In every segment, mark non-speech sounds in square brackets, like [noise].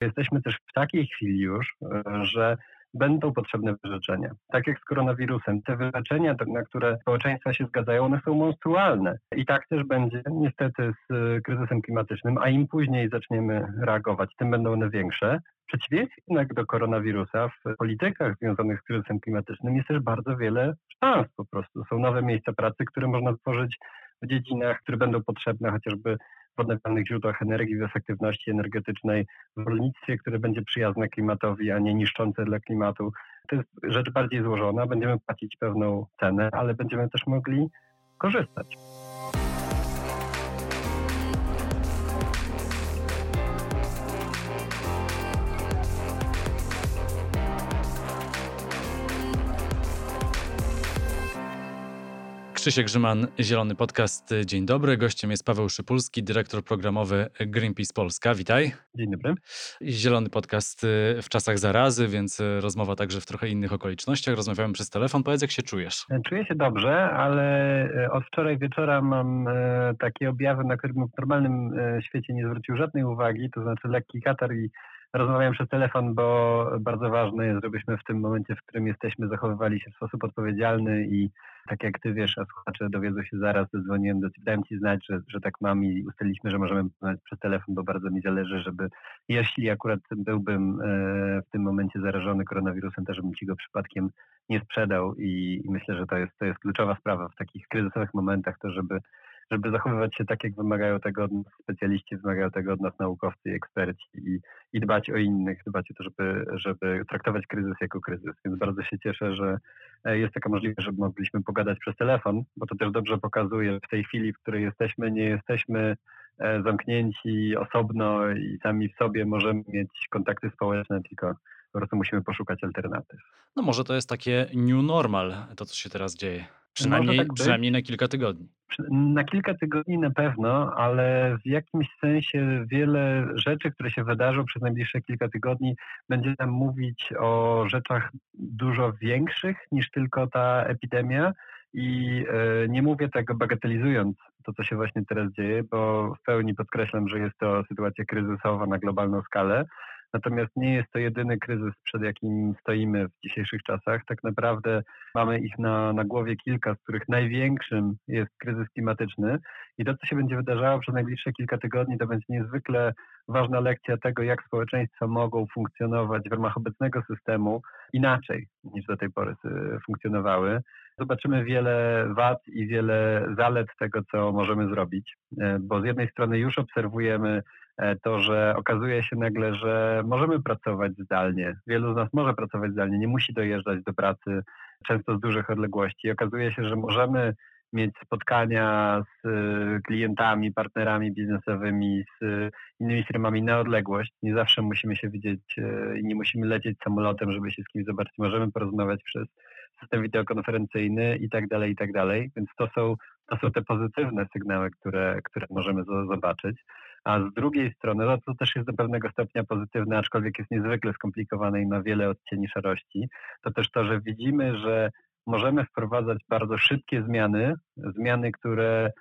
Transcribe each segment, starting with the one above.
Jesteśmy też w takiej chwili już, że będą potrzebne wyrzeczenia. Tak jak z koronawirusem, te wyrzeczenia, na które społeczeństwa się zgadzają, one są monstrualne. I tak też będzie niestety z kryzysem klimatycznym, a im później zaczniemy reagować, tym będą one większe. Przeciwieństwie jednak do koronawirusa, w politykach związanych z kryzysem klimatycznym jest też bardzo wiele szans po prostu. Są nowe miejsca pracy, które można tworzyć w dziedzinach, które będą potrzebne chociażby odnawialnych źródłach energii, w efektywności energetycznej, w rolnictwie, które będzie przyjazne klimatowi, a nie niszczące dla klimatu. To jest rzecz bardziej złożona. Będziemy płacić pewną cenę, ale będziemy też mogli korzystać. Krzysiek Grzyman, Zielony Podcast. Dzień dobry. Gościem jest Paweł Szypulski, dyrektor programowy Greenpeace Polska. Witaj. Dzień dobry. Zielony Podcast y, w czasach zarazy, więc y, rozmowa także w trochę innych okolicznościach. Rozmawiamy przez telefon. Powiedz, jak się czujesz? Czuję się dobrze, ale y, od wczoraj wieczora mam takie objawy, na które w normalnym świecie nie zwrócił żadnej uwagi, to znaczy lekki katar i rozmawiałem przez telefon, bo bardzo ważne jest, żebyśmy w tym momencie, w którym jesteśmy, zachowywali się w sposób odpowiedzialny i tak jak ty wiesz, a słuchacze dowiedzą się zaraz, zadzwoniłem do dałem ci znać, że, że tak mam i ustaliliśmy, że możemy przez telefon, bo bardzo mi zależy, żeby jeśli akurat byłbym e, w tym momencie zarażony koronawirusem, to żebym ci go przypadkiem nie sprzedał i, i myślę, że to jest, to jest kluczowa sprawa w takich kryzysowych momentach, to żeby żeby zachowywać się tak, jak wymagają tego od nas specjaliści, wymagają tego od nas naukowcy i eksperci i, i dbać o innych, dbać o to, żeby, żeby traktować kryzys jako kryzys. Więc bardzo się cieszę, że e, jest taka możliwość, żeby mogliśmy pogadać przez telefon, bo to też dobrze pokazuje, w tej chwili, w której jesteśmy, nie jesteśmy e, zamknięci osobno i sami w sobie możemy mieć kontakty społeczne, tylko po prostu musimy poszukać alternatyw. No może to jest takie new normal, to co się teraz dzieje. Przynajmniej, tak przynajmniej na kilka tygodni. Na kilka tygodni na pewno, ale w jakimś sensie wiele rzeczy, które się wydarzą przez najbliższe kilka tygodni, będzie nam mówić o rzeczach dużo większych niż tylko ta epidemia. I e, nie mówię tego bagatelizując to, co się właśnie teraz dzieje, bo w pełni podkreślam, że jest to sytuacja kryzysowa na globalną skalę. Natomiast nie jest to jedyny kryzys, przed jakim stoimy w dzisiejszych czasach. Tak naprawdę mamy ich na, na głowie kilka, z których największym jest kryzys klimatyczny. I to, co się będzie wydarzało przez najbliższe kilka tygodni, to będzie niezwykle ważna lekcja tego, jak społeczeństwa mogą funkcjonować w ramach obecnego systemu inaczej niż do tej pory funkcjonowały. Zobaczymy wiele wad i wiele zalet tego, co możemy zrobić, e, bo z jednej strony już obserwujemy to, że okazuje się nagle, że możemy pracować zdalnie. Wielu z nas może pracować zdalnie, nie musi dojeżdżać do pracy często z dużych odległości. Okazuje się, że możemy mieć spotkania z e, klientami, partnerami biznesowymi, z innymi firmami na odległość. Nie zawsze musimy się widzieć e, i nie musimy lecieć samolotem, żeby się z kimś zobaczyć. Możemy porozmawiać przez system wideokonferencyjny i tak dalej, i tak dalej. Więc to są, to są te pozytywne sygnały, które, które możemy zobaczyć. A z drugiej strony, no to też jest do pewnego stopnia pozytywne, aczkolwiek jest niezwykle skomplikowane i ma wiele odcieni szarości, to też to, że widzimy, że możemy wprowadzać bardzo szybkie zmiany, zmiany, które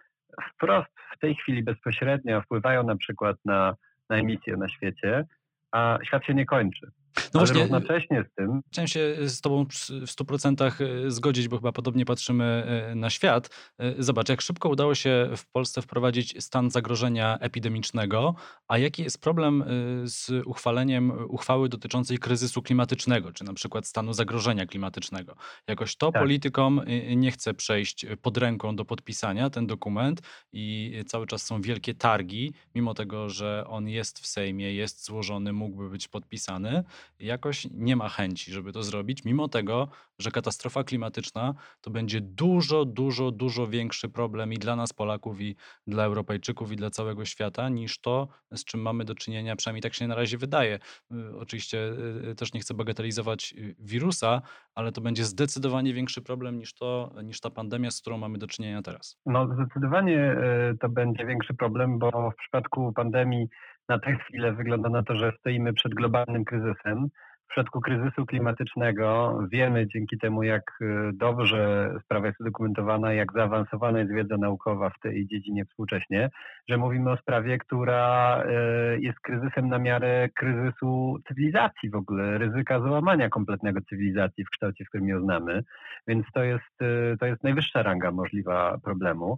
wprost w tej chwili bezpośrednio wpływają na przykład na, na emisję na świecie, a świat się nie kończy. No właśnie, równocześnie z tym. Chciałem się z Tobą w 100% e, zgodzić, bo chyba podobnie patrzymy e, na świat. E, zobacz, jak szybko udało się w Polsce wprowadzić stan zagrożenia epidemicznego, a jaki jest problem z uchwaleniem uchwały dotyczącej kryzysu klimatycznego, czy na przykład stanu zagrożenia klimatycznego. Jakoś to tak. politykom nie chce przejść pod ręką do podpisania ten dokument i cały czas są wielkie targi, mimo tego, że on jest w Sejmie, jest złożony, mógłby być podpisany jakoś nie ma chęci, żeby to zrobić, mimo tego, że katastrofa klimatyczna to będzie dużo, dużo, dużo większy problem i dla nas Polaków, i dla Europejczyków, i dla całego świata, niż to, z czym mamy do czynienia, przynajmniej tak się na razie wydaje. Y, oczywiście y, też nie chcę bagatelizować y, wirusa, ale to będzie zdecydowanie większy problem niż, to, niż ta pandemia, z którą mamy do czynienia teraz. No zdecydowanie to będzie większy problem, bo w przypadku pandemii na tę chwilę wygląda na to, że stoimy przed globalnym kryzysem. W przypadku kryzysu klimatycznego wiemy dzięki temu, jak y, dobrze sprawa jest udokumentowana, jak zaawansowana jest wiedza naukowa w tej dziedzinie współcześnie, że mówimy o sprawie, która y, jest kryzysem na miarę kryzysu cywilizacji w ogóle, ryzyka załamania kompletnego cywilizacji w kształcie, w którym ją znamy. Więc to jest, y, to jest najwyższa ranga możliwa problemu.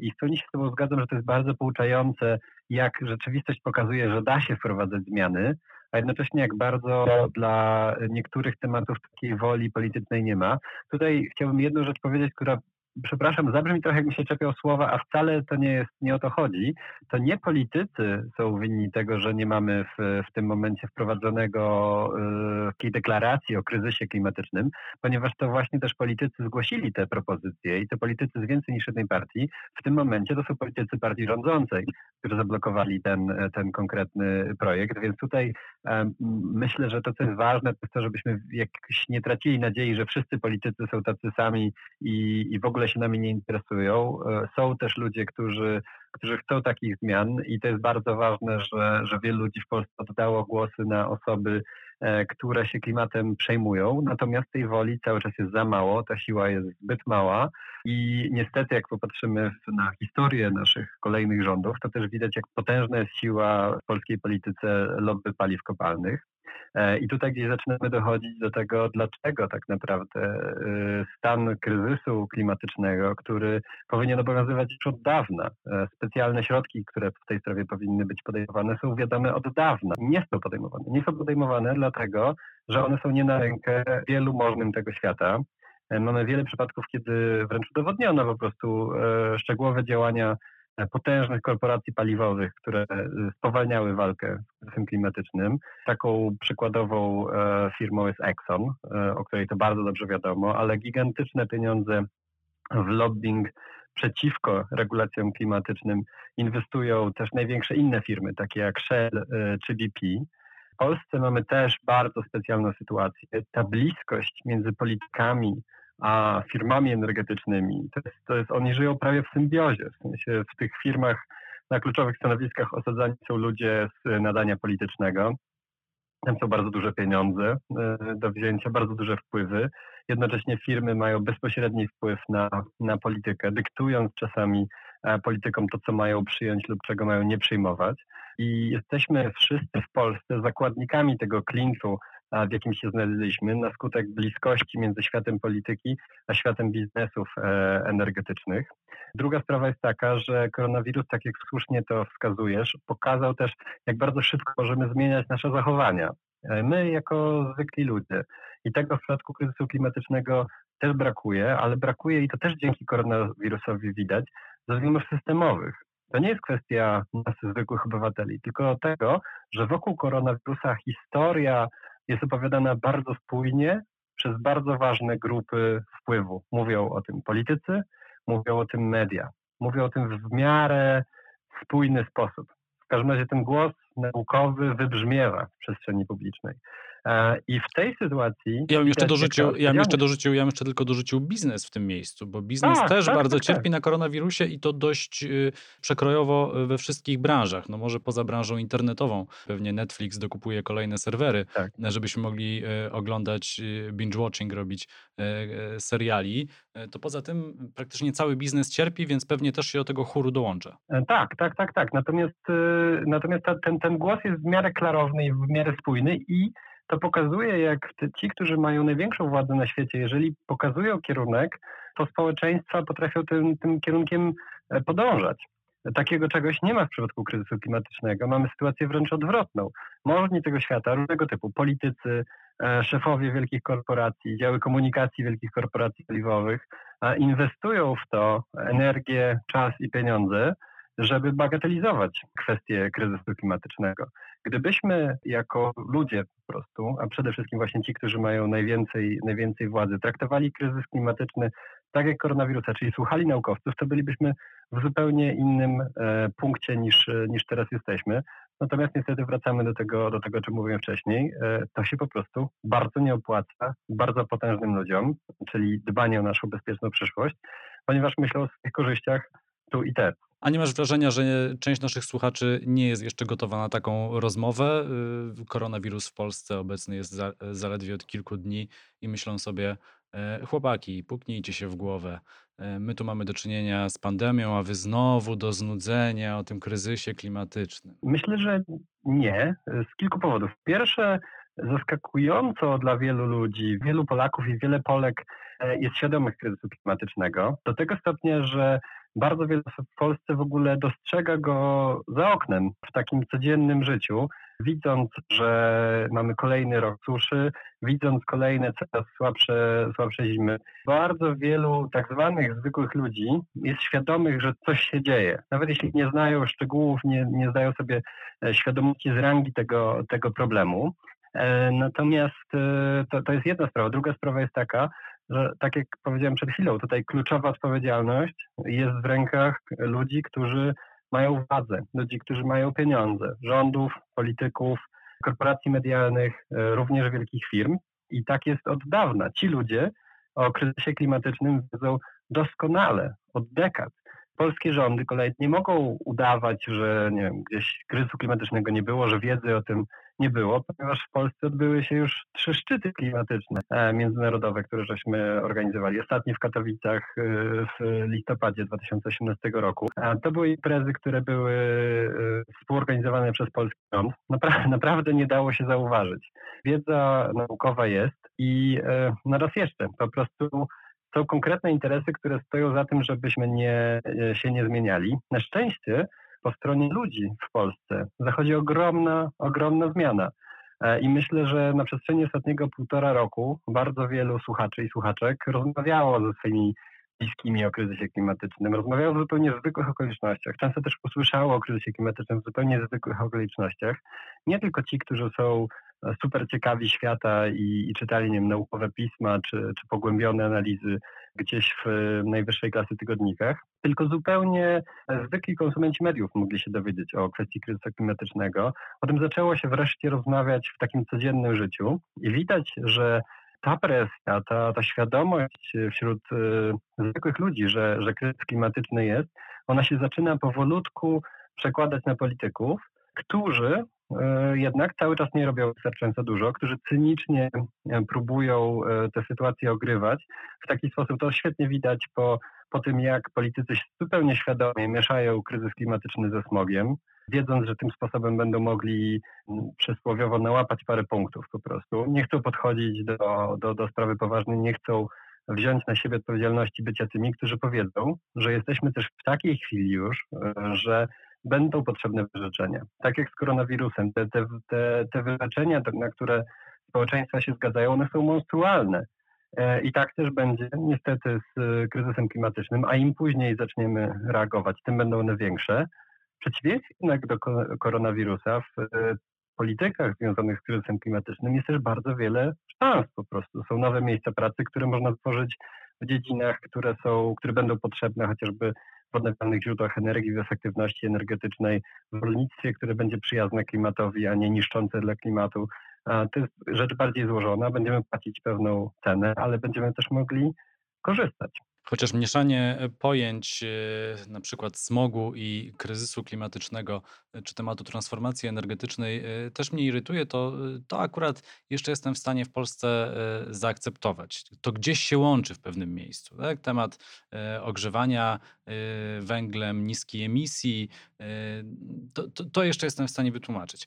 I w pełni się z Tobą zgadzam, że to jest bardzo pouczające, jak rzeczywistość pokazuje, że da się wprowadzać zmiany, a jednocześnie jak bardzo dla niektórych tematów takiej woli politycznej nie ma. Tutaj chciałbym jedną rzecz powiedzieć, która przepraszam, zabrzmi trochę, jakbym się czepiał słowa, a wcale to nie jest, nie o to chodzi. To nie politycy są winni tego, że nie mamy w, w tym momencie wprowadzonego y, deklaracji o kryzysie klimatycznym, ponieważ to właśnie też politycy zgłosili te propozycje i te politycy z więcej niż jednej partii w tym momencie to są politycy partii rządzącej, którzy zablokowali ten, ten konkretny projekt, więc tutaj um, myślę, że to, co jest ważne, to jest to, żebyśmy jakoś nie tracili nadziei, że wszyscy politycy są tacy sami i, i w ogóle się nami nie interesują. E, są też ludzie, którzy, którzy chcą takich zmian i to jest bardzo ważne, że, że wielu ludzi w Polsce oddało głosy na osoby, e, które się klimatem przejmują, natomiast tej woli cały czas jest za mało, ta siła jest zbyt mała i niestety jak popatrzymy na historię naszych kolejnych rządów, to też widać jak potężna jest siła w polskiej polityce lobby paliw kopalnych. E, I tutaj gdzieś zaczynamy dochodzić do tego, dlaczego tak naprawdę e, stan kryzysu klimatycznego, który powinien obowiązywać już od dawna, e, specjalne środki, które w tej sprawie powinny być podejmowane, są wiadome od dawna. Nie są podejmowane. Nie są podejmowane dlatego, że one są nie na rękę wielu możnym tego świata. Mamy wiele przypadków, kiedy wręcz udowodniono po prostu szczegółowe działania potężnych korporacji paliwowych, które e, spowalniały walkę z klimatycznym. Taką przykładową e, firmą jest Exxon, e, o której to bardzo dobrze wiadomo, ale gigantyczne pieniądze w lobbying przeciwko regulacjom klimatycznym inwestują też największe inne firmy, takie jak Shell czy BP. W Polsce mamy też bardzo specjalną sytuację. Ta bliskość między politykami a firmami energetycznymi. To jest, to jest, oni żyją prawie w symbiozie, w sensie w tych firmach na kluczowych stanowiskach osadzani są ludzie z nadania politycznego. Tam są bardzo duże pieniądze e, do wzięcia, bardzo duże wpływy. Jednocześnie firmy mają bezpośredni wpływ na, na politykę, dyktując czasami e, politykom to, co mają przyjąć lub czego mają nie przyjmować. I jesteśmy wszyscy w Polsce zakładnikami tego klinczu w jakim się znaleźliśmy na skutek bliskości między światem polityki a światem biznesów e, energetycznych. Druga sprawa jest taka, że koronawirus, tak jak słusznie to wskazujesz, pokazał też, jak bardzo szybko możemy zmieniać nasze zachowania. E, my jako zwykli ludzie. I tego w przypadku kryzysu klimatycznego też brakuje, ale brakuje i to też dzięki koronawirusowi widać, ze względów systemowych. To nie jest kwestia nas zwykłych obywateli, tylko tego, że wokół koronawirusa historia jest opowiadana bardzo spójnie przez bardzo ważne grupy wpływu. Mówią o tym politycy, mówią o tym media, mówią o tym w miarę spójny sposób. W każdym razie ten głos naukowy wybrzmiewa w przestrzeni publicznej. E, I w tej sytuacji. Ja bym jeszcze dorzucił, ja bym jeszcze dorzucił, ja bym jeszcze tylko dorzucił biznes w tym miejscu, bo biznes tak, też tak, bardzo tak, cierpi tak. na koronawirusie i to dość y, przekrojowo we wszystkich branżach. No może poza branżą internetową. Pewnie Netflix dokupuje kolejne serwery, tak. żebyśmy mogli y, oglądać y, binge-watching, robić seriali. To poza tym praktycznie cały biznes cierpi, więc pewnie też się do tego chóru dołącza. E, tak, tak, tak, tak. Natomiast, natomiast ten, ten głos jest w miarę klarowny i w miarę spójny i to pokazuje, jak ci, którzy mają największą władzę na świecie, jeżeli pokazują kierunek, to społeczeństwa potrafią tym, tym kierunkiem e, podążać. Takiego czegoś nie ma w przypadku kryzysu klimatycznego. Mamy sytuację wręcz odwrotną. Możni tego świata, różnego typu politycy, e, szefowie wielkich korporacji, działy komunikacji wielkich korporacji paliwowych inwestują w to energię, czas i pieniądze, żeby bagatelizować kwestię kryzysu klimatycznego. Gdybyśmy jako ludzie po prostu, a przede wszystkim właśnie ci, którzy mają najwięcej, najwięcej władzy, traktowali kryzys klimatyczny tak jak koronawirusa, czyli słuchali naukowców, to bylibyśmy w zupełnie innym e, punkcie niż, niż teraz jesteśmy. Natomiast niestety wracamy do tego, do tego, o czym mówiłem wcześniej. E, to się po prostu bardzo nie opłaca bardzo potężnym ludziom, czyli dbanie o naszą bezpieczną przyszłość, ponieważ myślą o swoich korzyściach tu i teraz. A nie masz wrażenia, że część naszych słuchaczy nie jest jeszcze gotowa na taką rozmowę? Y, koronawirus w Polsce obecny jest za, zaledwie od kilku dni i myślą sobie, e, chłopaki, puknijcie się w głowę. E, my tu mamy do czynienia z pandemią, a wy znowu do znudzenia o tym kryzysie klimatycznym. Myślę, że nie, z kilku powodów. Pierwsze, zaskakująco dla wielu ludzi, wielu Polaków i wiele Polek e, jest świadomych kryzysu klimatycznego. Do tego stopnia, że bardzo wiele osób w Polsce w ogóle dostrzega go za oknem w takim codziennym życiu, widząc, że mamy kolejny rok suszy, widząc kolejne coraz słabsze, słabsze zimy. Bardzo wielu tak zwanych zwykłych ludzi jest świadomych, że coś się dzieje. Nawet jeśli nie znają szczegółów, nie, nie zdają sobie e, świadomości z rangi tego, tego problemu. E, natomiast e, to, to jest jedna sprawa. Druga sprawa jest taka, że tak jak powiedziałem przed chwilą, tutaj kluczowa odpowiedzialność jest w rękach ludzi, którzy mają władzę, ludzi, którzy mają pieniądze, rządów, polityków, korporacji medialnych, e, również wielkich firm. I tak jest od dawna. Ci ludzie o kryzysie klimatycznym wiedzą doskonale, od dekad. Polskie rządy kolej nie mogą udawać, że nie wiem, gdzieś kryzysu klimatycznego nie było, że wiedzy o tym nie było, ponieważ w Polsce odbyły się już trzy szczyty klimatyczne e, międzynarodowe, które żeśmy organizowali. Ostatni w Katowicach e, w listopadzie 2018 roku. To były imprezy, które były e, współorganizowane przez polski rząd. [laughs] Naprawdę, nie dało się zauważyć. Wiedza naukowa jest i na raz jeszcze po prostu są konkretne interesy, które stoją za tym, żebyśmy nie, się nie zmieniali. Na szczęście po stronie ludzi w Polsce zachodzi ogromna, ogromna zmiana. E, I myślę, że na przestrzeni ostatniego półtora roku bardzo wielu słuchaczy i słuchaczek rozmawiało ze swoimi bliskimi o kryzysie klimatycznym, rozmawiało w zupełnie zwykłych okolicznościach. Często też usłyszało o kryzysie klimatycznym w zupełnie zwykłych okolicznościach. Nie tylko ci, którzy są super ciekawi świata i, i czytali nie wiem, naukowe pisma czy, czy pogłębione analizy gdzieś w najwyższej klasy tygodnikach, tylko zupełnie zwykli konsumenci mediów mogli się dowiedzieć o kwestii kryzysu klimatycznego. O tym zaczęło się wreszcie rozmawiać w takim codziennym życiu i widać, że ta presja, ta, ta świadomość wśród y, zwykłych ludzi, że, że kryzys klimatyczny jest, ona się zaczyna powolutku przekładać na polityków, którzy E, jednak cały czas nie robią wystarczająco dużo, którzy cynicznie e, próbują e, tę sytuację ogrywać. W taki sposób to świetnie widać po, po tym, jak politycy zupełnie świadomie mieszają kryzys klimatyczny ze smogiem, wiedząc, że tym sposobem będą mogli przysłowiowo nałapać parę punktów po prostu. Nie chcą podchodzić do, do, do sprawy poważnej, nie chcą wziąć na siebie odpowiedzialności bycia tymi, którzy powiedzą, że jesteśmy też w takiej chwili już, że będą potrzebne wyrzeczenia. Tak jak z koronawirusem, te, te, te, te na które społeczeństwa się zgadzają, one są monstrualne. E, I tak też będzie niestety z e, kryzysem klimatycznym, a im później zaczniemy reagować, tym będą one większe. W przeciwieństwie jednak do koronawirusa w e, politykach związanych z kryzysem klimatycznym jest też bardzo wiele szans po prostu. Są nowe miejsca pracy, które można tworzyć w dziedzinach, które są, które będą potrzebne chociażby w odnawialnych źródłach energii, w efektywności energetycznej, w rolnictwie, które będzie przyjazne klimatowi, a nie niszczące dla klimatu. To jest rzecz bardziej złożona. Będziemy płacić pewną cenę, ale będziemy też mogli korzystać. Chociaż mieszanie e, pojęć, e, na przykład smogu i kryzysu klimatycznego, e, czy tematu transformacji energetycznej też mnie irytuje, to, to akurat jeszcze jestem w stanie w Polsce zaakceptować. To gdzieś się łączy w pewnym miejscu. Tak? Temat ogrzewania węglem, niskiej emisji, to, to, to jeszcze jestem w stanie wytłumaczyć.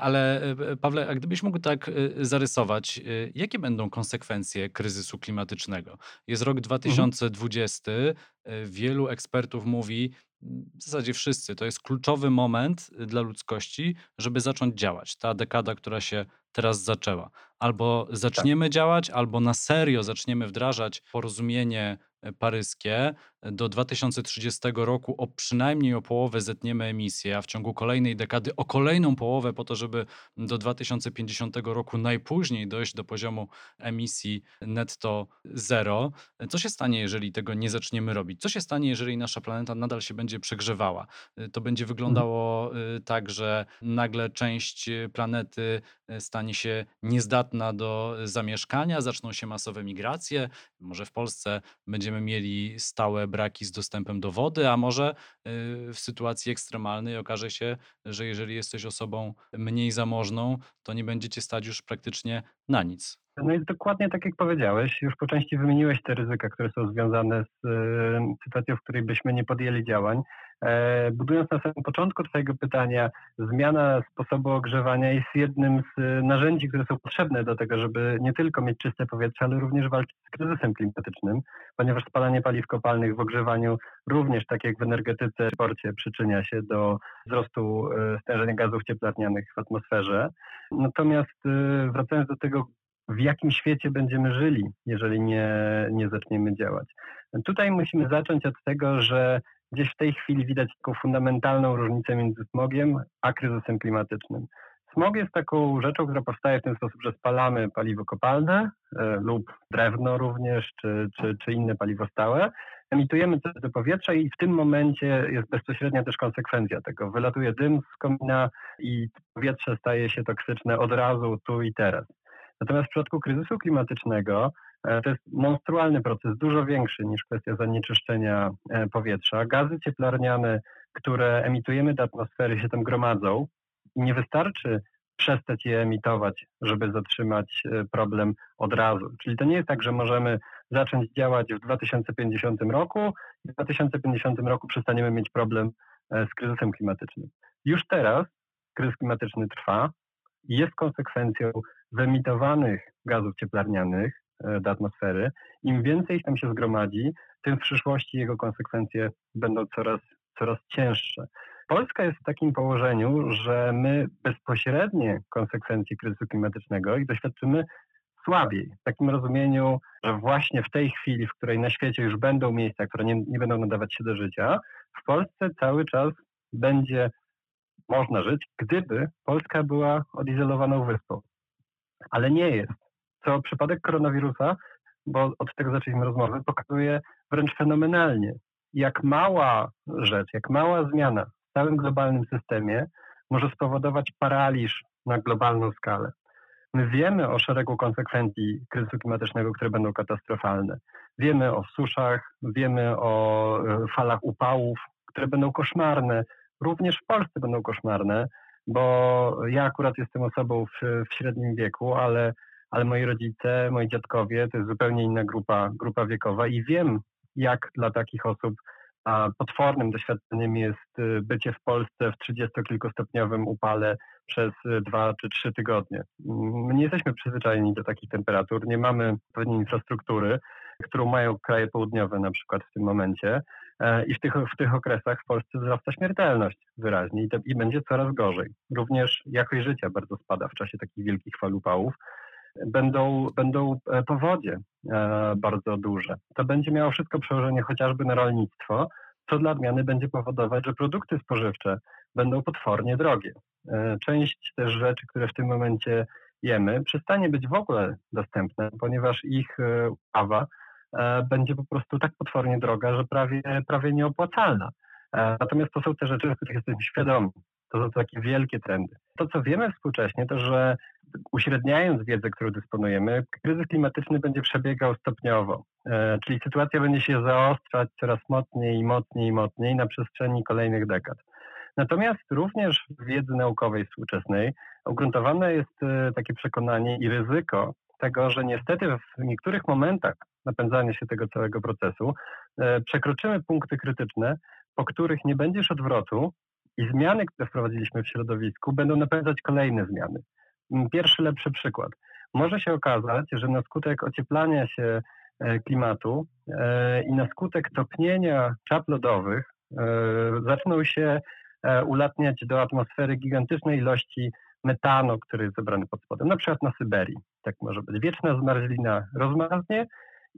Ale Pawle, a gdybyś mógł tak zarysować, jakie będą konsekwencje kryzysu klimatycznego? Jest rok 2020. 2020 e, wielu ekspertów mówi, w zasadzie wszyscy, to jest kluczowy moment y, dla ludzkości, żeby zacząć działać. Ta dekada, która się teraz zaczęła. Albo tak. zaczniemy działać, albo na serio zaczniemy wdrażać porozumienie e, paryskie. Do 2030 roku o przynajmniej o połowę zetniemy emisję, a w ciągu kolejnej dekady o kolejną połowę, po to, żeby do 2050 roku najpóźniej dojść do poziomu emisji netto zero. Co się stanie, jeżeli tego nie zaczniemy robić? Co się stanie, jeżeli nasza planeta nadal się będzie przegrzewała? E, to będzie mhm. wyglądało e, tak, że nagle część planety stanie się niezdatna przydatna do zamieszkania, zaczną się masowe migracje, może w Polsce będziemy mieli stałe braki z dostępem do wody, a może y, w sytuacji ekstremalnej okaże się, że jeżeli jesteś osobą mniej zamożną, to nie będziecie stać już praktycznie na nic. No jest dokładnie tak, jak powiedziałeś. Już po części wymieniłeś te ryzyka, które są związane z e, sytuacją, w której byśmy nie podjęli działań. E, budując na samym początku Twojego pytania, zmiana sposobu ogrzewania jest jednym z narzędzi, które są potrzebne do tego, żeby nie tylko mieć czyste powietrze, ale również walczyć z kryzysem klimatycznym, ponieważ spalanie paliw kopalnych w ogrzewaniu również, tak jak w energetyce, w sporcie, przyczynia się do wzrostu e, stężenia gazów cieplarnianych w atmosferze. Natomiast wracając do tego, w jakim świecie będziemy żyli, jeżeli nie, nie zaczniemy działać. Tutaj musimy zacząć od tego, że gdzieś w tej chwili widać taką fundamentalną różnicę między smogiem a kryzysem klimatycznym. Smog jest taką rzeczą, która powstaje w ten sposób, że spalamy paliwo kopalne e, lub drewno również, czy, czy, czy inne paliwo stałe, emitujemy coś do powietrza i w tym momencie jest bezpośrednia też konsekwencja tego. Wylatuje dym z komina i powietrze staje się toksyczne od razu, tu i teraz. Natomiast w przypadku kryzysu klimatycznego e, to jest monstrualny proces, dużo większy niż kwestia zanieczyszczenia e, powietrza. Gazy cieplarniane, które emitujemy do atmosfery, się tam gromadzą nie wystarczy przestać je emitować, żeby zatrzymać e, problem od razu. Czyli to nie jest tak, że możemy zacząć działać w 2050 roku i w 2050 roku przestaniemy mieć problem z kryzysem klimatycznym. Już teraz kryzys klimatyczny trwa i jest konsekwencją wyemitowanych gazów cieplarnianych e, do atmosfery, im więcej ich tam się zgromadzi, tym w przyszłości jego konsekwencje będą coraz, coraz cięższe. Polska jest w takim położeniu, że my bezpośrednie konsekwencje kryzysu klimatycznego ich doświadczymy słabiej. W takim rozumieniu, że właśnie w tej chwili, w której na świecie już będą miejsca, które nie, nie będą nadawać się do życia, w Polsce cały czas będzie można żyć, gdyby Polska była odizolowaną wyspą ale nie jest. Co przypadek koronawirusa, bo od tego zaczęliśmy rozmowę, pokazuje wręcz fenomenalnie, jak mała rzecz, jak mała zmiana w całym globalnym systemie może spowodować paraliż na globalną skalę. My wiemy o szeregu konsekwencji kryzysu klimatycznego, które będą katastrofalne. Wiemy o suszach, wiemy o e, falach upałów, które będą koszmarne. Również w Polsce będą koszmarne bo ja akurat jestem osobą w, w średnim wieku, ale, ale moi rodzice, moi dziadkowie to jest zupełnie inna grupa, grupa wiekowa i wiem, jak dla takich osób a potwornym doświadczeniem jest y, bycie w Polsce w trzydziestokilkustopniowym upale przez y, dwa czy trzy tygodnie. My nie jesteśmy przyzwyczajeni do takich temperatur, nie mamy pewnej infrastruktury, którą mają kraje południowe na przykład w tym momencie. E, I w tych, w tych okresach w Polsce wzrasta śmiertelność wyraźnie i, i będzie coraz gorzej. Również jakość życia bardzo spada w czasie takich wielkich fal upałów. Będą, będą e, powodzie e, bardzo duże. To będzie miało wszystko przełożenie chociażby na rolnictwo, co dla odmiany będzie powodować, że produkty spożywcze będą potwornie drogie. Część też rzeczy, które w tym momencie jemy, przestanie być w ogóle dostępne, ponieważ ich uprawa E, będzie po prostu tak potwornie droga, że prawie, prawie nieopłacalna. E, natomiast to są te rzeczy, których jesteśmy świadomi. To są takie wielkie trendy. To, co wiemy współcześnie, to że uśredniając wiedzę, którą dysponujemy, kryzys klimatyczny będzie przebiegał stopniowo. E, czyli sytuacja będzie się zaostrzać coraz mocniej i mocniej i mocniej na przestrzeni kolejnych dekad. Natomiast również w wiedzy naukowej współczesnej ugruntowane jest takie przekonanie i ryzyko tego, że niestety w niektórych momentach napędzania się tego całego procesu, e, przekroczymy punkty krytyczne, po których nie będzie już odwrotu i zmiany, które wprowadziliśmy w środowisku, będą napędzać kolejne zmiany. Mm, pierwszy lepszy przykład. Może się okazać, że na skutek ocieplania się e, klimatu e, i na skutek topnienia czap lodowych zaczną się ulatniać do atmosfery gigantyczne ilości metanu, który jest zebrany pod spodem, na przykład na Syberii. Tak może być. Wieczna zmarzlina rozmarznie,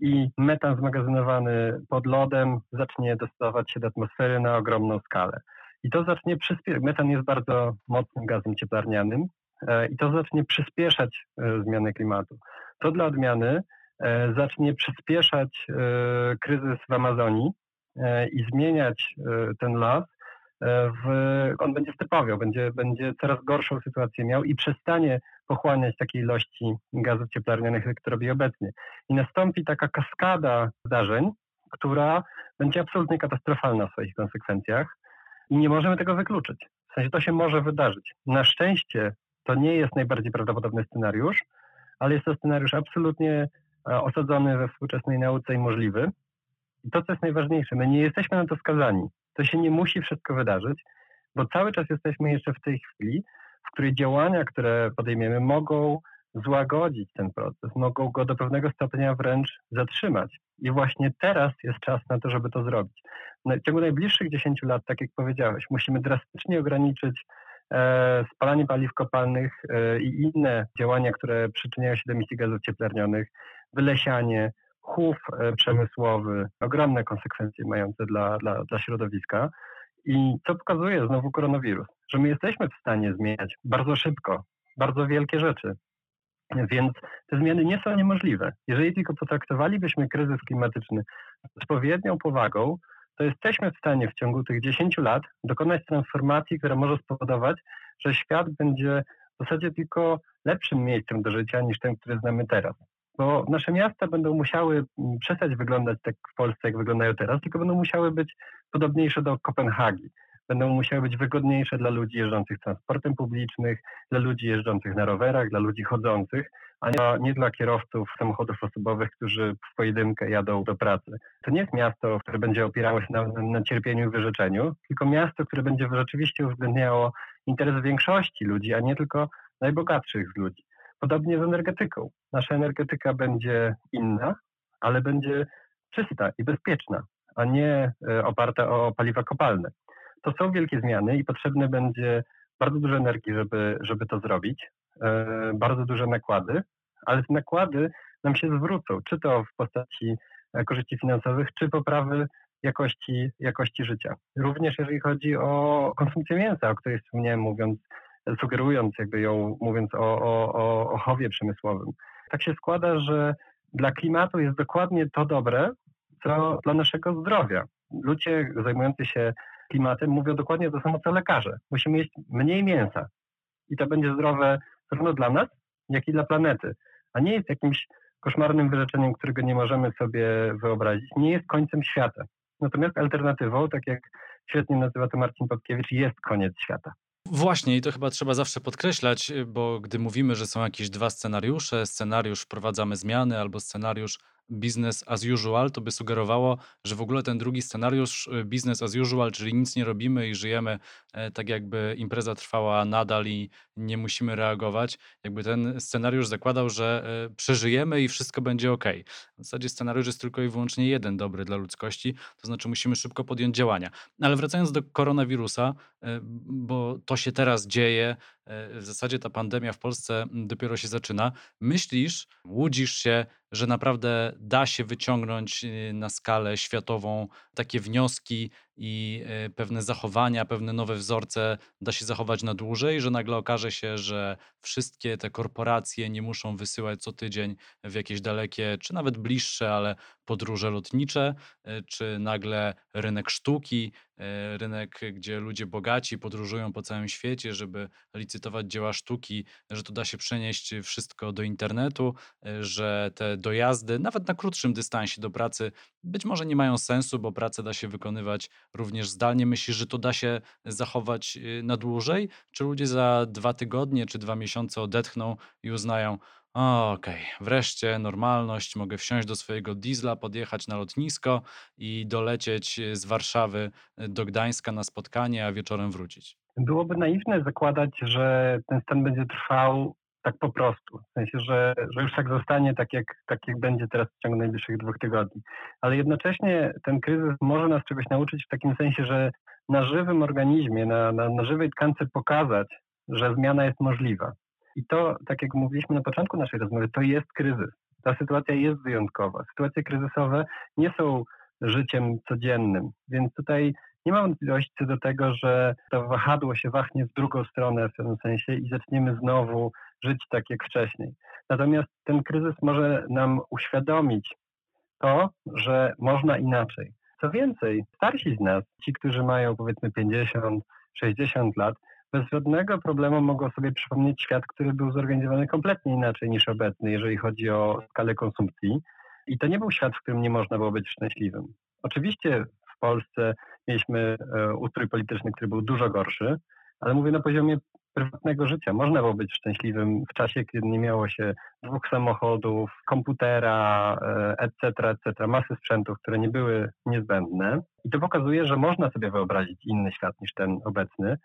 i metan zmagazynowany pod lodem zacznie dostawać się do atmosfery na ogromną skalę. I to zacznie przyspieszać. Metan jest bardzo mocnym gazem cieplarnianym e, i to zacznie przyspieszać e, zmianę klimatu. To dla odmiany e, zacznie przyspieszać kryzys w Amazonii i zmieniać ten las w, on będzie stypowiał, będzie, będzie coraz gorszą sytuację miał i przestanie pochłaniać takiej ilości gazów cieplarnianych, jak to robi obecnie. I nastąpi taka kaskada zdarzeń, która będzie absolutnie katastrofalna w swoich konsekwencjach nie możemy tego wykluczyć. W sensie to się może wydarzyć. Na szczęście to nie jest najbardziej prawdopodobny scenariusz, ale jest to scenariusz absolutnie e, osadzony we współczesnej nauce i możliwy. I to, co jest najważniejsze, my nie jesteśmy na to skazani. To się nie musi wszystko wydarzyć, bo cały czas jesteśmy jeszcze w tej chwili, w której działania, które podejmiemy, mogą złagodzić ten proces, mogą go do pewnego stopnia wręcz zatrzymać. I właśnie teraz jest czas na to, żeby to zrobić. W ciągu najbliższych 10 lat, tak jak powiedziałeś, musimy drastycznie ograniczyć e, spalanie paliw kopalnych e, i inne działania, które przyczyniają się do emisji gazów cieplarnionych, wylesianie, chów e, przemysłowy, ogromne konsekwencje mające dla, dla, dla środowiska. I co pokazuje znowu koronawirus? Że my jesteśmy w stanie zmieniać bardzo szybko, bardzo wielkie rzeczy. Więc te zmiany nie są niemożliwe. Jeżeli tylko potraktowalibyśmy kryzys klimatyczny z odpowiednią powagą, to jesteśmy w stanie w ciągu tych 10 lat dokonać transformacji, która może spowodować, że świat będzie w zasadzie tylko lepszym miejscem do życia niż ten, który znamy teraz. Bo nasze miasta będą musiały mm, przestać wyglądać tak w Polsce, jak wyglądają teraz, tylko będą musiały być podobniejsze do Kopenhagi. Będą musiały być wygodniejsze dla ludzi jeżdżących transportem publicznym, dla ludzi jeżdżących na rowerach, dla ludzi chodzących, a nie, nie dla kierowców samochodów osobowych, którzy w pojedynkę jadą do pracy. To nie jest miasto, które będzie opierało się na, na cierpieniu i wyrzeczeniu, tylko miasto, które będzie rzeczywiście uwzględniało interes większości ludzi, a nie tylko najbogatszych z ludzi. Podobnie z energetyką. Nasza energetyka będzie inna, ale będzie czysta i bezpieczna, a nie e, oparta o paliwa kopalne. To są wielkie zmiany i potrzebne będzie bardzo dużo energii, żeby, żeby to zrobić, e, bardzo duże nakłady, ale te nakłady nam się zwrócą, czy to w postaci e, korzyści finansowych, czy poprawy jakości, jakości życia. Również jeżeli chodzi o konsumpcję mięsa, o której wspomniałem, mówiąc sugerując jakby ją, mówiąc o, o, o, o chowie przemysłowym. Tak się składa, że dla klimatu jest dokładnie to dobre, co dla naszego zdrowia. Ludzie zajmujący się klimatem mówią dokładnie to samo, co lekarze. Musimy jeść mniej mięsa i to będzie zdrowe zarówno dla nas, jak i dla planety, a nie jest jakimś koszmarnym wyrzeczeniem, którego nie możemy sobie wyobrazić. Nie jest końcem świata. Natomiast alternatywą, tak jak świetnie nazywa to Marcin Podkiewicz, jest koniec świata. Właśnie, i to chyba trzeba zawsze podkreślać, bo gdy mówimy, że są jakieś dwa scenariusze, scenariusz wprowadzamy zmiany albo scenariusz business as usual, to by sugerowało, że w ogóle ten drugi scenariusz y, business as usual, czyli nic nie robimy i żyjemy e, tak jakby impreza trwała nadal i nie musimy reagować. Jakby ten scenariusz zakładał, że e, przeżyjemy i wszystko będzie ok. W zasadzie scenariusz jest tylko i wyłącznie jeden dobry dla ludzkości, to znaczy musimy szybko podjąć działania. Ale wracając do koronawirusa, e, bo to się teraz dzieje, w zasadzie ta pandemia w Polsce dopiero się zaczyna. Myślisz, łudzisz się, że naprawdę da się wyciągnąć y, na skalę światową takie wnioski i e, pewne zachowania, pewne nowe wzorce da się zachować na dłużej, że nagle okaże się, że wszystkie te korporacje nie muszą wysyłać co tydzień w jakieś dalekie, czy nawet bliższe, ale podróże lotnicze, e, czy nagle rynek sztuki, e, rynek, gdzie ludzie bogaci podróżują po całym świecie, żeby licytować dzieła sztuki, że to da się przenieść wszystko do internetu, że te dojazdy, nawet na krótszym dystansie do pracy, być może nie mają sensu, bo pracę da się wykonywać również zdalnie. Myślisz, że to da się zachować y, na dłużej? Czy ludzie za dwa tygodnie czy dwa miesiące odetchną i uznają, okej, wreszcie normalność, mogę wsiąść do swojego diesla, podjechać na lotnisko i dolecieć y, z Warszawy y, do Gdańska na spotkanie, a wieczorem wrócić? Byłoby naiwne zakładać, że ten stan będzie trwał tak po prostu. W sensie, że, że już tak zostanie, tak jak, tak jak będzie teraz w ciągu najbliższych dwóch tygodni. Ale jednocześnie ten kryzys może nas czegoś nauczyć w takim sensie, że na żywym organizmie, na, na, na żywej tkance pokazać, że zmiana jest możliwa. I to, tak jak mówiliśmy na początku naszej rozmowy, to jest kryzys. Ta sytuacja jest wyjątkowa. Sytuacje kryzysowe nie są życiem codziennym, więc tutaj nie mam wątpliwości do tego, że to wahadło się wahnie w drugą stronę w pewnym sensie i zaczniemy znowu żyć tak jak wcześniej. Natomiast ten kryzys może nam uświadomić to, że można inaczej. Co więcej, starsi z nas, ci, którzy mają powiedzmy 50, 60 lat, bez żadnego problemu mogą sobie przypomnieć świat, który był zorganizowany kompletnie inaczej niż obecny, jeżeli chodzi o skalę konsumpcji. I to nie był świat, w którym nie można było być szczęśliwym. Oczywiście w Polsce mieliśmy e, ustrój polityczny, który był dużo gorszy, ale mówię na poziomie prywatnego życia. Można było być szczęśliwym w czasie, kiedy nie miało się dwóch samochodów, komputera, etc., etc., masy sprzętów, które nie były niezbędne. I to pokazuje, że można sobie wyobrazić inny świat niż ten obecny.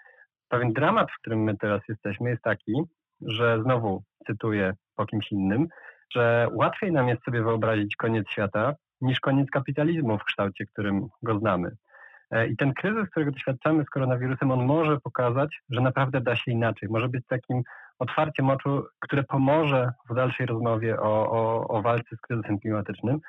Pewien dramat, w którym my teraz jesteśmy, jest taki, że znowu cytuję po kimś innym, że łatwiej nam jest sobie wyobrazić koniec świata niż koniec kapitalizmu w kształcie, którym go znamy. E, I ten kryzys, którego doświadczamy z koronawirusem, on może pokazać, że naprawdę da się inaczej. Może być takim otwarciem oczu, które pomoże w dalszej rozmowie o, o, o walce z kryzysem klimatycznym,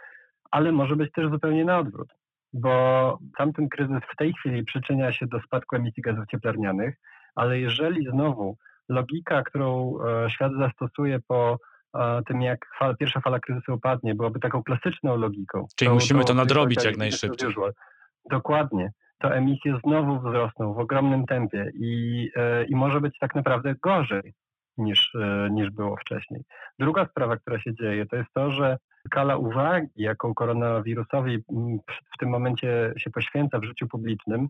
ale może być też zupełnie na odwrót, bo tamten kryzys w tej chwili przyczynia się do spadku emisji gazów cieplarnianych, ale jeżeli znowu logika, którą e, świat zastosuje po e, tym, jak fala, pierwsza fala kryzysu upadnie, byłaby taką klasyczną logiką. Czyli to, musimy to, to nadrobić jak najszybciej. Dokładnie. To emisje znowu wzrosną w ogromnym tempie i, e, i może być tak naprawdę gorzej niż, e, niż było wcześniej. Druga sprawa, która się dzieje, to jest to, że skala uwagi, jaką koronawirusowi w tym momencie się poświęca w życiu publicznym,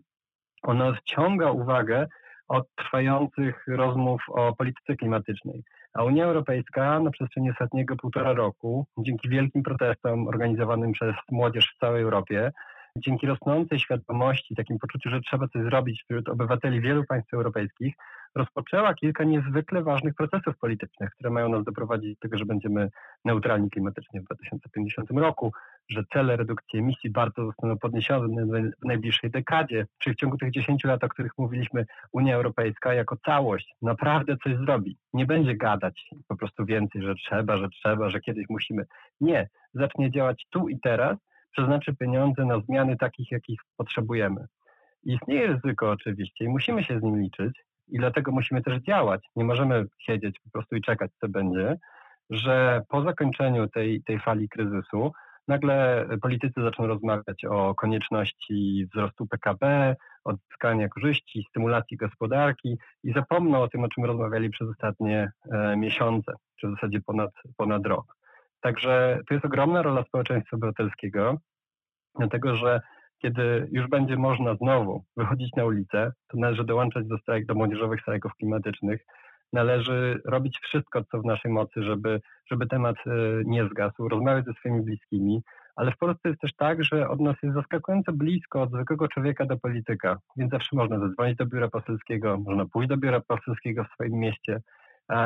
ona odciąga uwagę od trwających rozmów o polityce klimatycznej. A Unia Europejska na przestrzeni ostatniego półtora roku, dzięki wielkim protestom organizowanym przez młodzież w całej Europie, dzięki rosnącej świadomości, takim poczuciu, że trzeba coś zrobić wśród obywateli wielu państw europejskich, rozpoczęła kilka niezwykle ważnych procesów politycznych, które mają nas doprowadzić do tego, że będziemy neutralni klimatycznie w 2050 roku, że cele redukcji emisji bardzo zostaną podniesione w najbliższej dekadzie, czyli w ciągu tych 10 lat, o których mówiliśmy, Unia Europejska jako całość naprawdę coś zrobi. Nie będzie gadać po prostu więcej, że trzeba, że trzeba, że kiedyś musimy. Nie, zacznie działać tu i teraz przeznaczy pieniądze na zmiany takich, jakich potrzebujemy. Istnieje ryzyko oczywiście i musimy się z nim liczyć i dlatego musimy też działać. Nie możemy siedzieć po prostu i czekać, co będzie, że po zakończeniu tej, tej fali kryzysu nagle politycy zaczną rozmawiać o konieczności wzrostu PKB, odzyskania korzyści, stymulacji gospodarki i zapomną o tym, o czym rozmawiali przez ostatnie e, miesiące, czy w zasadzie ponad, ponad rok. Także tu jest ogromna rola społeczeństwa obywatelskiego, dlatego że kiedy już będzie można znowu wychodzić na ulicę, to należy dołączać do, strajk, do młodzieżowych strajków klimatycznych. Należy robić wszystko, co w naszej mocy, żeby, żeby temat e, nie zgasł, rozmawiać ze swoimi bliskimi, ale w Polsce jest też tak, że od nas jest zaskakująco blisko od zwykłego człowieka do polityka, więc zawsze można zadzwonić do biura poselskiego, można pójść do biura poselskiego w swoim mieście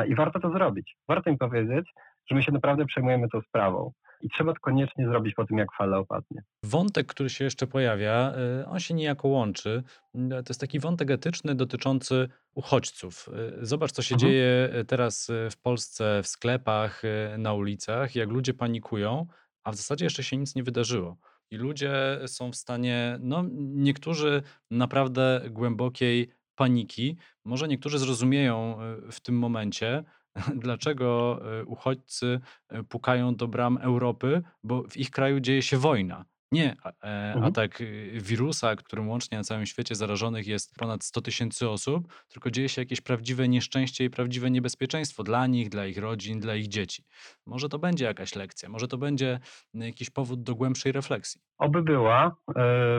i warto to zrobić. Warto im powiedzieć, że my się naprawdę przejmujemy tą sprawą. I trzeba to koniecznie zrobić po tym, jak fala opadnie. Wątek, który się jeszcze pojawia, y, on się niejako łączy. Y, to jest taki wątek etyczny dotyczący uchodźców. Y, zobacz, co się mhm. dzieje teraz w Polsce, w sklepach, na ulicach, jak ludzie panikują, a w zasadzie jeszcze się nic nie wydarzyło. I ludzie są w stanie, no niektórzy naprawdę głębokiej paniki. Może niektórzy zrozumieją w tym momencie, [laughs] dlaczego e, uchodźcy e, pukają do bram Europy, bo w ich kraju dzieje się wojna. Nie e, mhm. atak y, wirusa, którym łącznie na całym świecie zarażonych jest ponad 100 tysięcy osób, tylko dzieje się jakieś prawdziwe nieszczęście i prawdziwe niebezpieczeństwo dla nich, dla ich rodzin, dla ich dzieci. Może to będzie jakaś lekcja, może to będzie jakiś powód do głębszej refleksji. Oby była,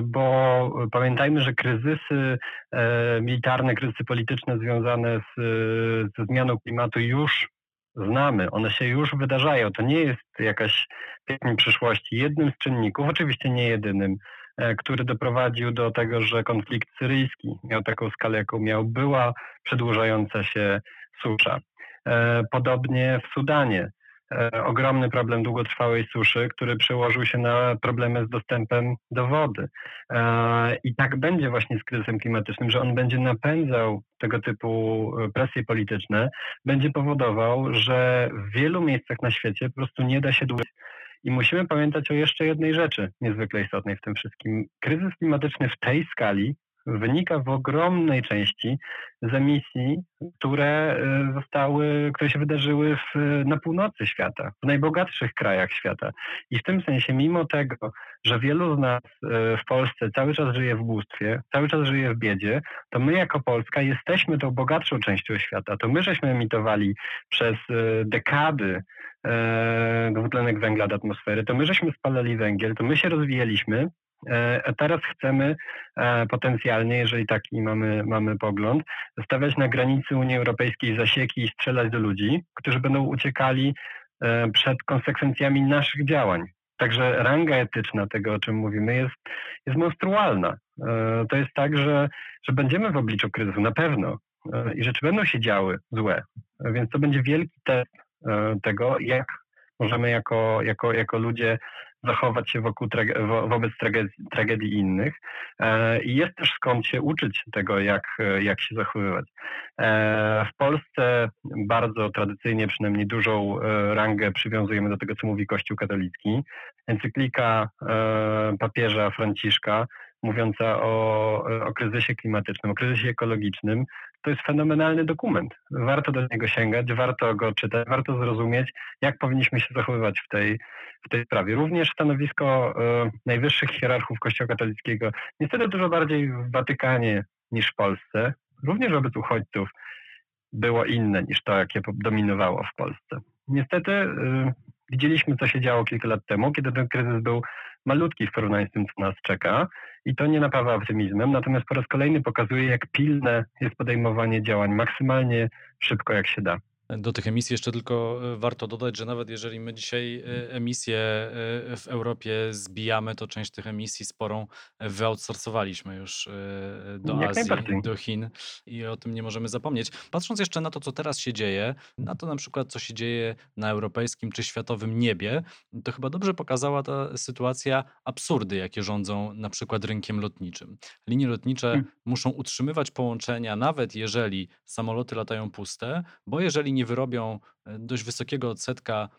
bo pamiętajmy, że kryzysy militarne, kryzysy polityczne związane z, ze zmianą klimatu już znamy, one się już wydarzają. To nie jest jakaś piękna przyszłości. Jednym z czynników, oczywiście nie jedynym, e, który doprowadził do tego, że konflikt syryjski miał taką skalę, jaką miał, była przedłużająca się susza. E, podobnie w Sudanie ogromny problem długotrwałej suszy, który przełożył się na problemy z dostępem do wody. E, I tak będzie właśnie z kryzysem klimatycznym, że on będzie napędzał tego typu e, presje polityczne, będzie powodował, że w wielu miejscach na świecie po prostu nie da się dłużej. I musimy pamiętać o jeszcze jednej rzeczy niezwykle istotnej w tym wszystkim. Kryzys klimatyczny w tej skali wynika w ogromnej części z emisji, które y, zostały, które się wydarzyły w, na północy świata, w najbogatszych krajach świata. I w tym sensie, mimo tego, że wielu z nas y, w Polsce cały czas żyje w ubóstwie, cały czas żyje w biedzie, to my jako Polska jesteśmy tą bogatszą częścią świata. To my żeśmy emitowali przez y, dekady dwutlenek węgla do atmosfery, to my żeśmy spalali węgiel, to my się rozwijaliśmy, teraz chcemy e, potencjalnie, jeżeli taki mamy, mamy pogląd, stawiać na granicy Unii Europejskiej zasieki i strzelać do ludzi, którzy będą uciekali e, przed konsekwencjami naszych działań. Także ranga etyczna tego, o czym mówimy, jest, jest monstrualna. To jest tak, że, że będziemy w obliczu kryzysu, na pewno. I rzeczy będą się działy złe. Więc to będzie wielki test tego, jak możemy jako, jako, jako ludzie zachować się wokół trage- wobec tragedii, tragedii innych. E, I jest też skąd się uczyć tego, jak, jak się zachowywać. E, w Polsce bardzo tradycyjnie, przynajmniej dużą e, rangę przywiązujemy do tego, co mówi Kościół katolicki. Encyklika papieża Franciszka mówiąca o, o kryzysie klimatycznym, o kryzysie ekologicznym, to jest fenomenalny dokument. Warto do niego sięgać, warto go czytać, warto zrozumieć, jak powinniśmy się zachowywać w tej, w tej sprawie. Również stanowisko e, najwyższych hierarchów Kościoła katolickiego, niestety dużo bardziej w Watykanie niż w Polsce, również wobec uchodźców, było inne niż to, jakie dominowało w Polsce. Niestety e, widzieliśmy, co się działo kilka lat temu, kiedy ten kryzys był malutki w porównaniu z tym, co nas czeka i to nie napawa optymizmem, natomiast po raz kolejny pokazuje, jak pilne jest podejmowanie działań maksymalnie szybko, jak się da. Do tych emisji jeszcze tylko e, warto dodać, że nawet jeżeli my dzisiaj e, emisje e, w Europie zbijamy, to część tych emisji sporą wyoutsourcowaliśmy już do Jak Azji, do Chin i o tym nie możemy zapomnieć. Patrząc jeszcze na to, co teraz się dzieje, na to na przykład, co się dzieje na europejskim czy światowym niebie, to chyba dobrze pokazała ta sytuacja absurdy, jakie rządzą na przykład rynkiem lotniczym. Linie lotnicze hmm. muszą utrzymywać połączenia, nawet jeżeli samoloty latają puste, bo jeżeli nie wyrobią dość wysokiego odsetka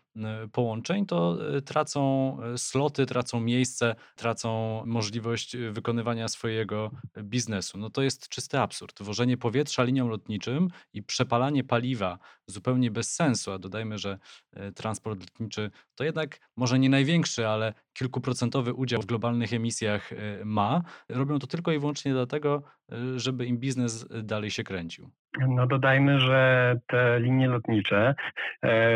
połączeń, to e, tracą sloty, tracą miejsce, tracą możliwość wykonywania swojego biznesu. No to jest czysty absurd. Wożenie powietrza linią lotniczym i przepalanie paliwa zupełnie bez sensu, a dodajmy, że transport lotniczy to jednak może nie największy, ale kilkuprocentowy udział w globalnych emisjach ma. Robią to tylko i wyłącznie dlatego, żeby im biznes dalej się kręcił. No dodajmy, że te linie lotnicze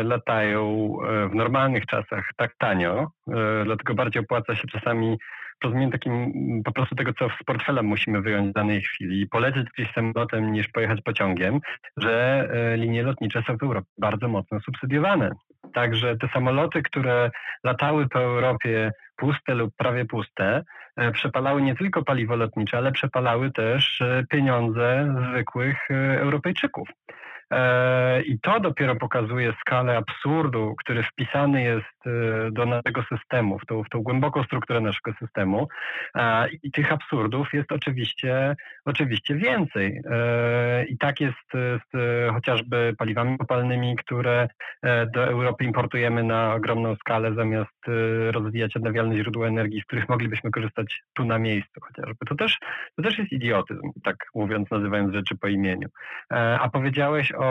latają e, w normalnych czasach tak tanio, e, dlatego bardziej opłaca się czasami rozumieniu takim po prostu tego, co z portfela musimy wyjąć w danej chwili i polecieć gdzieś samolotem niż pojechać pociągiem, że linie lotnicze są w Europie bardzo mocno subsydiowane. Także te samoloty, które latały po Europie puste lub prawie puste, e, przepalały nie tylko paliwo lotnicze, ale przepalały też e, pieniądze zwykłych e, Europejczyków. E, I to dopiero pokazuje skalę absurdu, który wpisany jest e, do naszego systemu, w tą, w tą głęboką strukturę naszego systemu. I tych absurdów jest oczywiście, oczywiście więcej. E, I tak jest z chociażby paliwami kopalnymi, które do Europy importujemy na ogromną skalę, zamiast rozwijać odnawialne źródła energii, z których moglibyśmy korzystać tu na miejscu chociażby. To też, to też jest idiotyzm, tak mówiąc, nazywając rzeczy po imieniu. A powiedziałeś o,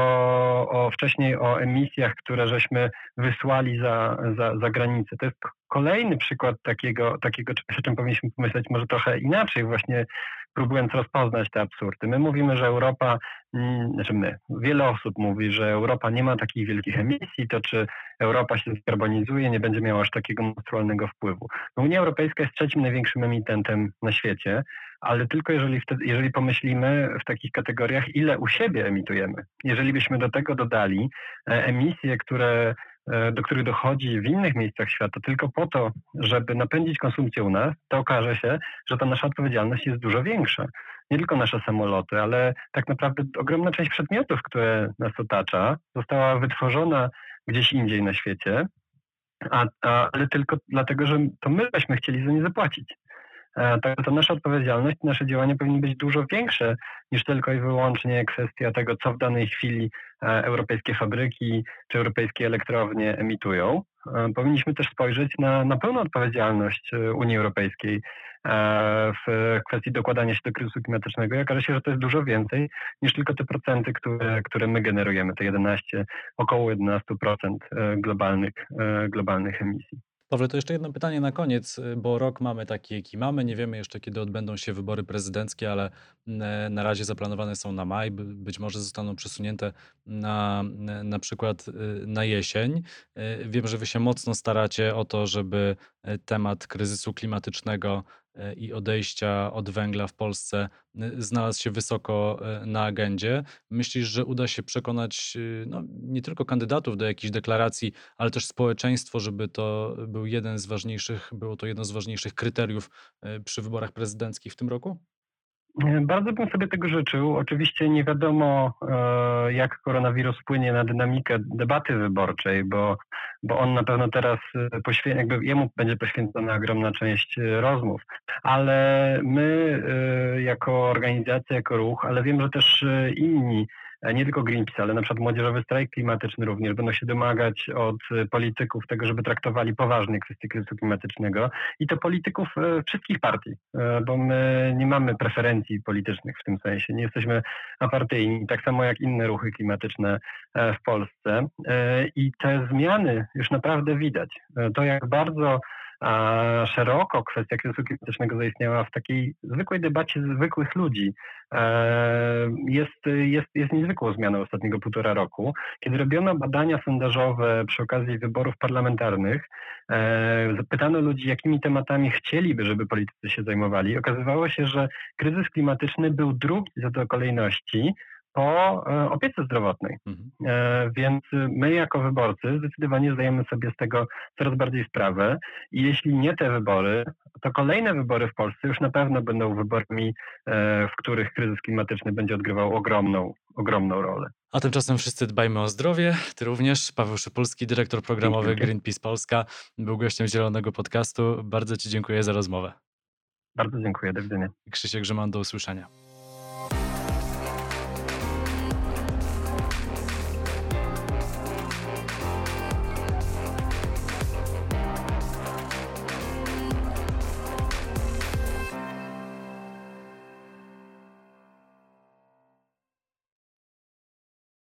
o wcześniej o emisjach, które żeśmy wysłali za, za, za granicę. To jest kolejny przykład takiego, takiego o czym powinniśmy pomyśleć może trochę inaczej, właśnie próbując rozpoznać te absurdy. My mówimy, że Europa, mm, znaczy my, wiele osób mówi, że Europa nie ma takich wielkich emisji, to czy Europa się skarbonizuje, nie będzie miała aż takiego monstrualnego wpływu. Unia Europejska jest trzecim największym emitentem na świecie, ale tylko jeżeli, wtedy, jeżeli pomyślimy w takich kategoriach, ile u siebie emitujemy. Jeżeli byśmy do tego dodali e, emisje, które do których dochodzi w innych miejscach świata tylko po to, żeby napędzić konsumpcję u nas, to okaże się, że ta nasza odpowiedzialność jest dużo większa. Nie tylko nasze samoloty, ale tak naprawdę ogromna część przedmiotów, które nas otacza, została wytworzona gdzieś indziej na świecie, a, a, ale tylko dlatego, że to my byśmy chcieli za nie zapłacić. Także to nasza odpowiedzialność, nasze działania powinny być dużo większe niż tylko i wyłącznie kwestia tego, co w danej chwili europejskie fabryki czy europejskie elektrownie emitują. Powinniśmy też spojrzeć na, na pełną odpowiedzialność Unii Europejskiej w kwestii dokładania się do kryzysu klimatycznego. I okaże się, że to jest dużo więcej niż tylko te procenty, które, które my generujemy, te 11, około 11% globalnych, globalnych emisji. Pawle, to jeszcze jedno pytanie na koniec, y, bo rok mamy taki, jaki mamy. Nie wiemy jeszcze, kiedy odbędą się wybory prezydenckie, ale na razie zaplanowane są na maj. Być może zostaną przesunięte na, na przykład y, na jesień. Y, wiem, że wy się mocno staracie o to, żeby temat kryzysu klimatycznego i odejścia od węgla w Polsce znalazł się wysoko e, na agendzie. Myślisz, że uda się przekonać y, no, nie tylko kandydatów do jakichś deklaracji, ale też społeczeństwo, żeby to był jeden z ważniejszych, było to jedno z ważniejszych kryteriów e, przy wyborach prezydenckich w tym roku? Bardzo bym sobie tego życzył. Oczywiście nie wiadomo, e, jak koronawirus wpłynie na dynamikę debaty wyborczej, bo, bo on na pewno teraz e, poświę- jakby jemu będzie poświęcona ogromna część e, rozmów. Ale my jako organizacja, jako ruch, ale wiem, że też inni E, nie tylko Greenpeace, ale na przykład Młodzieżowy Strajk Klimatyczny również. Będą się domagać od e, polityków tego, żeby traktowali poważnie kwestie kryzysu klimatycznego. I to polityków e, wszystkich partii, bo my nie mamy preferencji politycznych w tym sensie, nie jesteśmy apartyjni, tak samo jak inne ruchy klimatyczne w Polsce. I te zmiany już naprawdę widać. To jak bardzo szeroko kwestia kryzysu klimatycznego zaistniała w takiej zwykłej debacie zwykłych ludzi. E, jest, jest, jest niezwykłą zmianą ostatniego półtora roku. Kiedy robiono badania sondażowe przy okazji wyborów parlamentarnych, e, zapytano ludzi, jakimi tematami chcieliby, żeby politycy się zajmowali. Okazywało się, że kryzys klimatyczny był drugi co do kolejności po e, opiece zdrowotnej. Mhm. E, więc my jako wyborcy zdecydowanie zdajemy sobie z tego coraz bardziej sprawę i jeśli nie te wybory, to kolejne wybory w Polsce już na pewno będą wyborami, e, w których kryzys klimatyczny będzie odgrywał ogromną, ogromną rolę. A tymczasem wszyscy dbajmy o zdrowie. Ty również. Paweł Szypulski, dyrektor programowy Greenpeace Polska, był gościem Zielonego Podcastu. Bardzo Ci dziękuję za rozmowę. Bardzo dziękuję. Do widzenia. Krzysiek Grzeman, do usłyszenia.